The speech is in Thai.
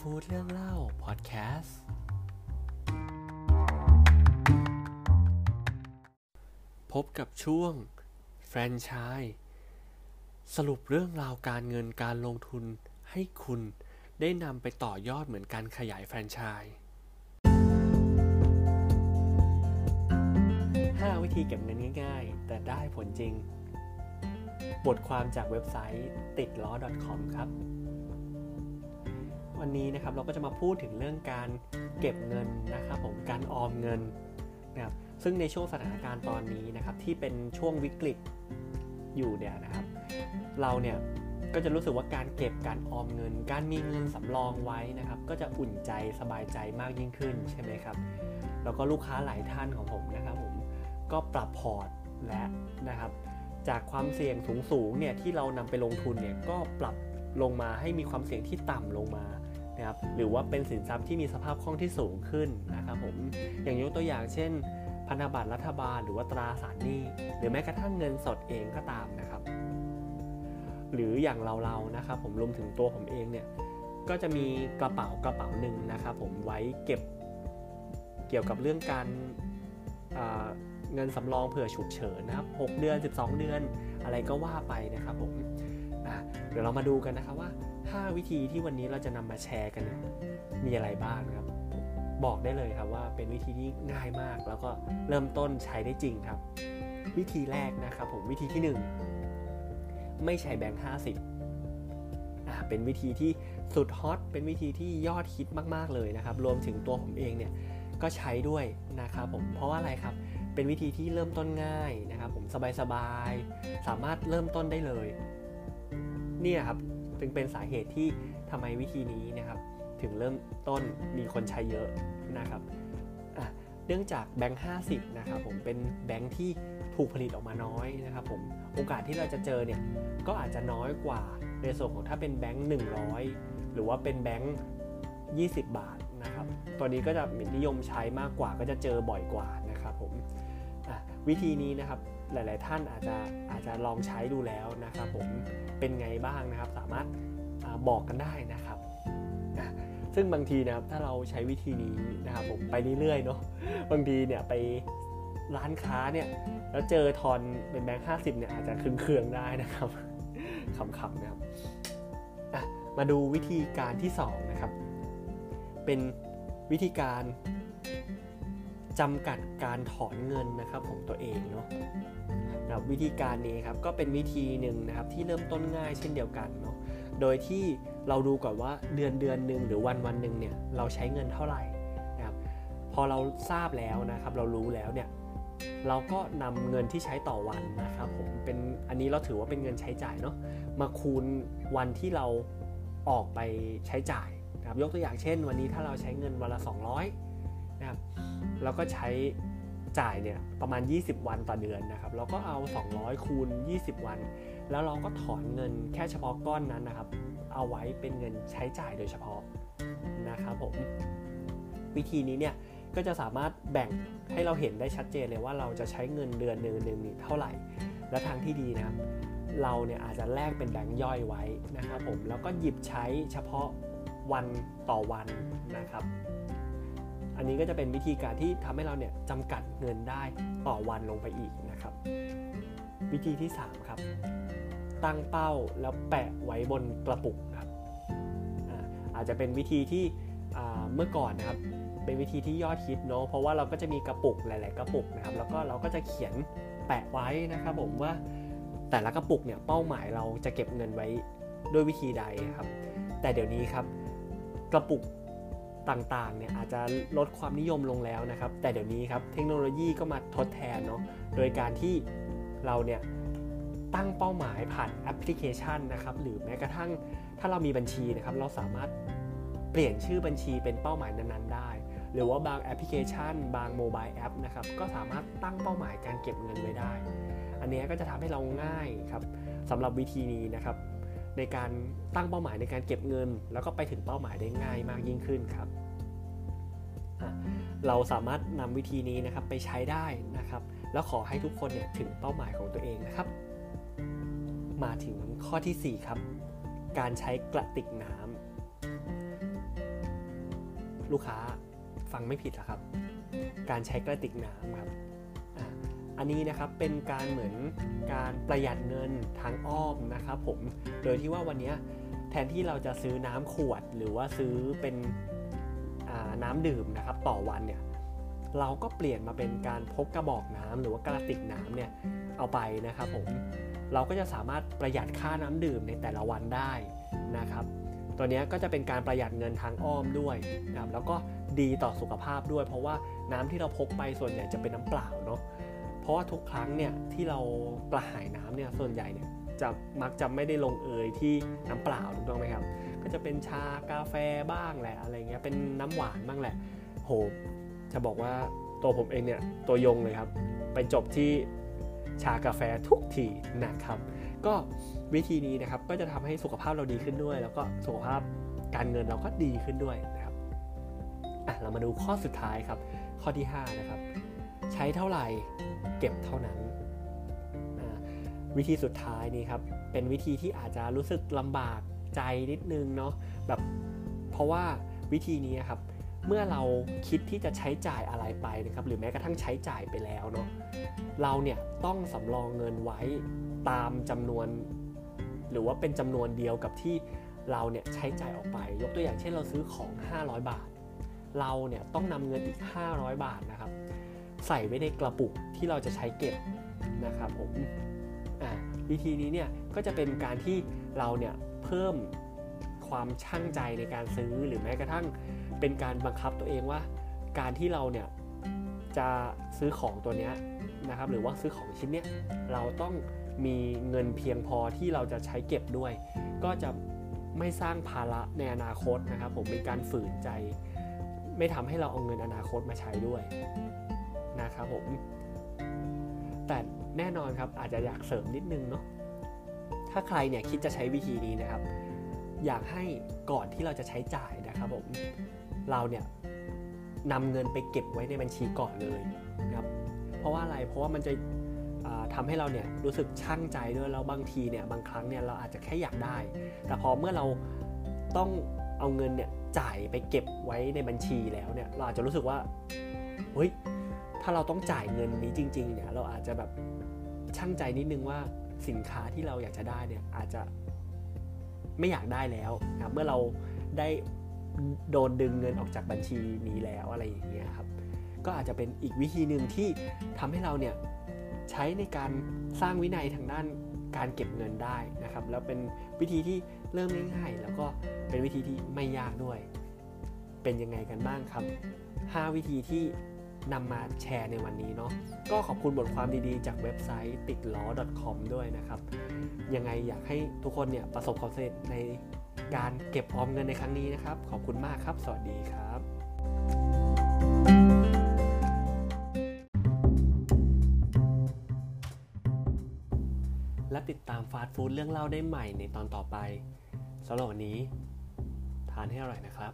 ฟู้ดเรื่องเล่าพอดแคสต์ พบกับช่วง แฟรนไชส์สรุปเรื่องราวการเงินการลงทุนให้คุณได้นำไปต่อยอดเหมือนการขยายแฟรนไชส์5วิธีเก็บเงินง่ายๆ แต่ได้ผลจริง บทความจากเว็บไซต์ติดล้อ .com ครับ วันนี้นะครับเราก็จะมาพูดถึงเรื่องการเก็บเงินนะครับผมการออมเงินนะครับซึ่งในช่วงสถานการณ์ตอนนี้นะครับที่เป็นช่วงวิกฤตอยู่เนี่ยนะครับ เราเนี่ยก็จะรู้สึกว่าการเก็บการออมเงิน การมีเงินสำรองไว้นะครับ ก็จะอุ่นใจสบายใจมากยิ่งขึ้นใช่ไหมครับแล้วก็ลูกค้าหลายท่านของผมนะครับผมก็ปรับพอร์ตและนะครับ จากความเสี่ยงสูงๆเนี่ยที่เรานำไปลงทุนเนี่ยก็ปรับลงมาให้มีความเสี่ยงที่ต่ำลงมาะครับหรือว่าเป็นสินทรัพย์ที่มีสภาพคล่องที่สูงขึ้นนะครับผมอย่างยกตัวอย่างเช่น พันธบัตรรัฐบาล หรือว่าตราสารหนี้ หรือแม้กระทั่งเงินสดเองก็ตามนะครับ หรืออย่างเราๆนะครับผมรวมถึงตัวผมเองเนี่ยก็จะมีกระเป๋ากระเป๋าหนึ่งนะครับผมไว้เก็บเกี่ยวกับเรื่องการเงินสำรองเผื่อฉุกเฉินนะครับ 6 เดือน 12 เดือน อะไรก็ว่าไปนะครับผมเดี๋ยวเรามาดูกันนะครับว่า 5 วิธีที่วันนี้เราจะนำมาแชร์กันเนี่ยมีอะไรบ้างครับ บอกได้เลยครับว่าเป็นวิธีที่ง่ายมาก แล้วก็เริ่มต้นใช้ได้จริงครับ วิธีแรกนะครับผมวิธีที่ 1 ไม่ใช้แบงค์ห้าสิบอ่าเป็นวิธีที่สุดฮอตเป็นวิธีที่ยอดฮิตมาก ๆ เลยนะครับ รวมถึงตัวผมเองเนี่ยก็ใช้ด้วยนะครับผมเพราะว่าอะไรครับเป็นวิธีที่เริ่มต้นง่ายนะครับ ผมสบายๆสามารถเริ่มต้นได้เลย เนี่ยครับ จึงเป็นสาเหตุที่ทำไมวิธีนี้นะครับ ถึงเริ่มต้นมีคนใช้เยอะนะครับเนื่องจากแบงค์ 50 นะครับผมเป็นแบงค์ที่ถูกผลิตออกมาน้อยนะครับผมโอกาสที่เราจะเจอเนี่ยก็อาจจะน้อยกว่าในส่วนของถ้าเป็นแบงค์ 100 หรือว่าเป็นแบงค์ 20 บาทนะครับ ตัวนี้ก็จะนิยมใช้มากกว่าก็จะเจอบ่อยกว่านะครับผมวิธีนี้นะครับ หลาย ๆ ท่านอาจจะอาจจะลองใช้ดูแล้วนะครับผมเป็นไงบ้างนะครับ สามารถบอกกันได้นะครับ ซึ่งบางทีนะครับถ้าเราใช้วิธีนี้นะครับผมไปเรื่อย ๆ เนาะบางทีเนี่ยไปร้านค้าเนี่ยแล้วเจอทอนเป็นแบงค์ห้าสิบเนี่ยอาจจะเคืองๆได้นะครับขำๆนะครับมาดูวิธีการที่2นะครับเป็นวิธีการ จำกัดการถอนเงินนะครับของตัวเองเนาะนะวิธีการนี้ครับก็เป็นวิธีหนึ่งนะครับที่เริ่มต้นง่ายเช่นเดียวกันเนาะโดยที่เราดูก่อนว่าเดือนเดือนหนึ่งหรือวันวันหนึ่งเนี่ยเราใช้เงินเท่าไหร่นะครับพอเราทราบแล้วนะครับเรารู้แล้วเนี่ยเราก็นำเงินที่ใช้ต่อวันนะครับผมเป็นอันนี้เราถือว่าเป็นเงินใช้จ่ายเนาะมาคูณวันที่เราออกไปใช้จ่ายนะครับยกตัวอย่างเช่น วันนี้ถ้าเราใช้เงินวันละ 200นะครับ เราก็ใช้จ่ายเนี่ยประมาณ 20 วันต่อเดือนนะครับเราก็เอา 200 คูณ 20 วัน แล้วเราก็ถอนเงินแค่เฉพาะก้อนนั้นนะครับ เอาไว้เป็นเงินใช้จ่ายโดยเฉพาะนะครับผมวิธีนี้เนี่ยก็จะสามารถแบ่งให้เราเห็นได้ชัดเจนเลยว่าเราจะใช้เงินเดือนหนึ่งหนึ่งนี่เท่าไหร่ และทางที่ดีนะครับ เราเนี่ยอาจจะแลกเป็นแบงค์ย่อยไว้นะครับผมแล้วก็หยิบใช้เฉพาะวันต่อวันนะครับ อันนี้ก็จะเป็นวิธีการที่ทำให้เราเนี่ยจำกัดเงินได้ต่อวันลงไปอีกนะครับ วิธีที่ 3 ครับ ตั้งเป้าแล้วแปะไว้บนกระปุกครับอาจจะเป็นวิธีที่เมื่อก่อนนะครับเป็นวิธีที่ยอดฮิตเนาะเพราะว่าเราก็จะมีกระปุกหลาย ๆ กระปุกนะครับแล้วก็เราก็จะเขียนแปะไว้นะครับผมว่าแต่ละกระปุกเนี่ยเป้าหมายเราจะเก็บเงินไว้ด้วยวิธีใดครับ แต่เดี๋ยวนี้ครับ กระปุก ต่างๆเนี่ยอาจจะลดความนิยมลงแล้วนะครับ แต่เดี๋ยวนี้ครับเทคโนโลยีก็มาทดแทนเนาะโดยการที่เราเนี่ยตั้งเป้าหมายผ่านแอปพลิเคชันนะครับหรือแม้กระทั่งถ้าเรามีบัญชีนะครับเราสามารถเปลี่ยนชื่อบัญชีเป็นเป้าหมายนั้นๆได้ หรือว่าบางแอปพลิเคชัน บาง mobile app นะครับก็สามารถตั้งเป้าหมายการเก็บเงินไว้ได้ อันนี้ก็จะทำให้เราง่ายครับสำหรับวิธีนี้นะครับ ในการตั้งเป้าหมายในการเก็บเงิน แล้วก็ไปถึงเป้าหมายได้ง่ายมากยิ่งขึ้นครับ เราสามารถนำวิธีนี้นะครับไปใช้ได้นะครับ แล้วขอให้ทุกคนเนี่ยถึงเป้าหมายของตัวเองนะครับ มาถึงข้อที่ 4 ครับ การใช้กระติกน้ำลูกค้าฟังไม่ผิดแล้วครับ การใช้กระติกน้ำครับ อันนี้นะครับเป็นการเหมือนการประหยัดเงินทางอ้อมนะครับผมโดยที่ว่าวันนี้แทนที่เราจะซื้อน้ำขวดหรือว่าซื้อเป็นน้ำดื่มนะครับต่อวันเนี่ยเราก็เปลี่ยนมาเป็นการพกกระบอกน้ำหรือว่ากระติกน้ำเนี่ยเอาไปนะครับผมเราก็จะสามารถประหยัดค่าน้ำดื่มในแต่ละวันได้นะครับ ตัวนี้ก็จะเป็นการประหยัดเงินทางอ้อมด้วยนะครับแล้วก็ดีต่อสุขภาพด้วย เพราะว่าน้ำที่เราพกไปส่วนใหญ่จะเป็นน้ำเปล่าเนาะ ราะว่าทุกครั้งเนี่ยที่เรากระหายน้ำเนี่ยส่วนใหญ่เนี่ยจะมักจะไม่ได้ลงเอยที่น้ำเปล่าถูกต้องไหมครับ ก็จะเป็นชากาแฟบ้างแหละอะไรเงี้ยเป็นน้ำหวานบ้างแหละ โหจะบอกว่าตัวผมเองเนี่ยตัวยงเลยครับ ไปจบที่ชากาแฟทุกทีนะครับ ก็วิธีนี้นะครับก็จะทำให้สุขภาพเราดีขึ้นด้วย แล้วก็สุขภาพการเงินเราก็ดีขึ้นด้วยนะครับอะเรามาดูข้อสุดท้ายครับ ข้อที่ 5 นะครับ ใช้เท่าไหร่เก็บเท่านั้น วิธีสุดท้ายนี่ครับ เป็นวิธีที่อาจจะรู้สึกลำบากใจนิดนึงเนาะแบบเพราะว่าวิธีนี้ครับเมื่อเราคิดที่จะใช้จ่ายอะไรไปนะครับ หรือแม้กระทั่งใช้จ่ายไปแล้วเนาะเราเนี่ยต้องสำรองเงินไว้ตามจำนวน หรือว่าเป็นจำนวนเดียวกับที่เราเนี่ยใช้จ่ายออกไป ยกตัวอย่างเช่นเราซื้อของ 500 บาท เราเนี่ยต้องนำเงินอีก 500 บาทนะครับ ใส่ไว้ในกระปุกที่เราจะใช้เก็บนะครับผมวิธีนี้เนี่ยก็จะเป็นการที่เราเนี่ยเพิ่มความช่างใจในการซื้อหรือแม้กระทั่งเป็นการบังคับตัวเองว่า การที่เราเนี่ยจะซื้อของตัวนี้นะครับหรือว่าซื้อของชิ้นเนี้ยเราต้องมีเงินเพียงพอที่เราจะใช้เก็บด้วย ก็จะไม่สร้างภาระในอนาคตนะครับผมเป็นการฝืนใจ ไม่ทำให้เราเอาเงินอนาคตมาใช้ด้วย นะครับผม แต่แน่นอนครับอาจจะอยากเสริมนิดนึงเนาะถ้าใครเนี่ยคิดจะใช้วิธีนี้นะครับ อยากให้ก่อนที่เราจะใช้จ่ายนะครับผมเราเนี่ยนำเงินไปเก็บไว้ในบัญชีก่อนเลยนะครับ เพราะว่าอะไรเพราะว่ามันจะทำให้เราเนี่ยรู้สึกช่างใจด้วยแล้วบางทีเนี่ยบางครั้งเนี่ยเราอาจจะแค่อยากได้ แต่พอเมื่อเราต้องเอาเงินเนี่ยจ่ายไปเก็บไว้ในบัญชีแล้วเนี่ยเราอาจจะรู้สึกว่าเฮ้ย ถ้าเราต้องจ่ายเงินนี้จริงๆเนี่ยเราอาจจะแบบช่างใจนิดนึงว่าสินค้าที่เราอยากจะได้เนี่ยอาจจะไม่อยากได้แล้วนะเมื่อเราได้โดนดึงเงินออกจากบัญชีนี้แล้วอะไรอย่างเงี้ยครับก็อาจจะเป็นอีกวิธีหนึ่งที่ทำให้เราเนี่ยใช้ในการสร้างวินัยทางด้านการเก็บเงินได้นะครับ แล้วเป็นวิธีที่เริ่มง่ายๆ แล้วก็เป็นวิธีที่ไม่ยากด้วย เป็นยังไงกันบ้างครับ 5 วิธีที่ นำมาแชร์ในวันนี้เนาะก็ขอบคุณบทความดีๆ จากเว็บไซต์ติดล้อ .com ด้วยนะครับ ยังไงอยากให้ทุกคนเนี่ยประสบความสำเร็จในการเก็บออมเงินในครั้งนี้นะครับ ขอบคุณมากครับ สวัสดีครับ และติดตามฟาสต์ฟู้ดเรื่องเล่าได้ใหม่ในตอนต่อไปสำหรับวันนี้ ทานให้อร่อยนะครับ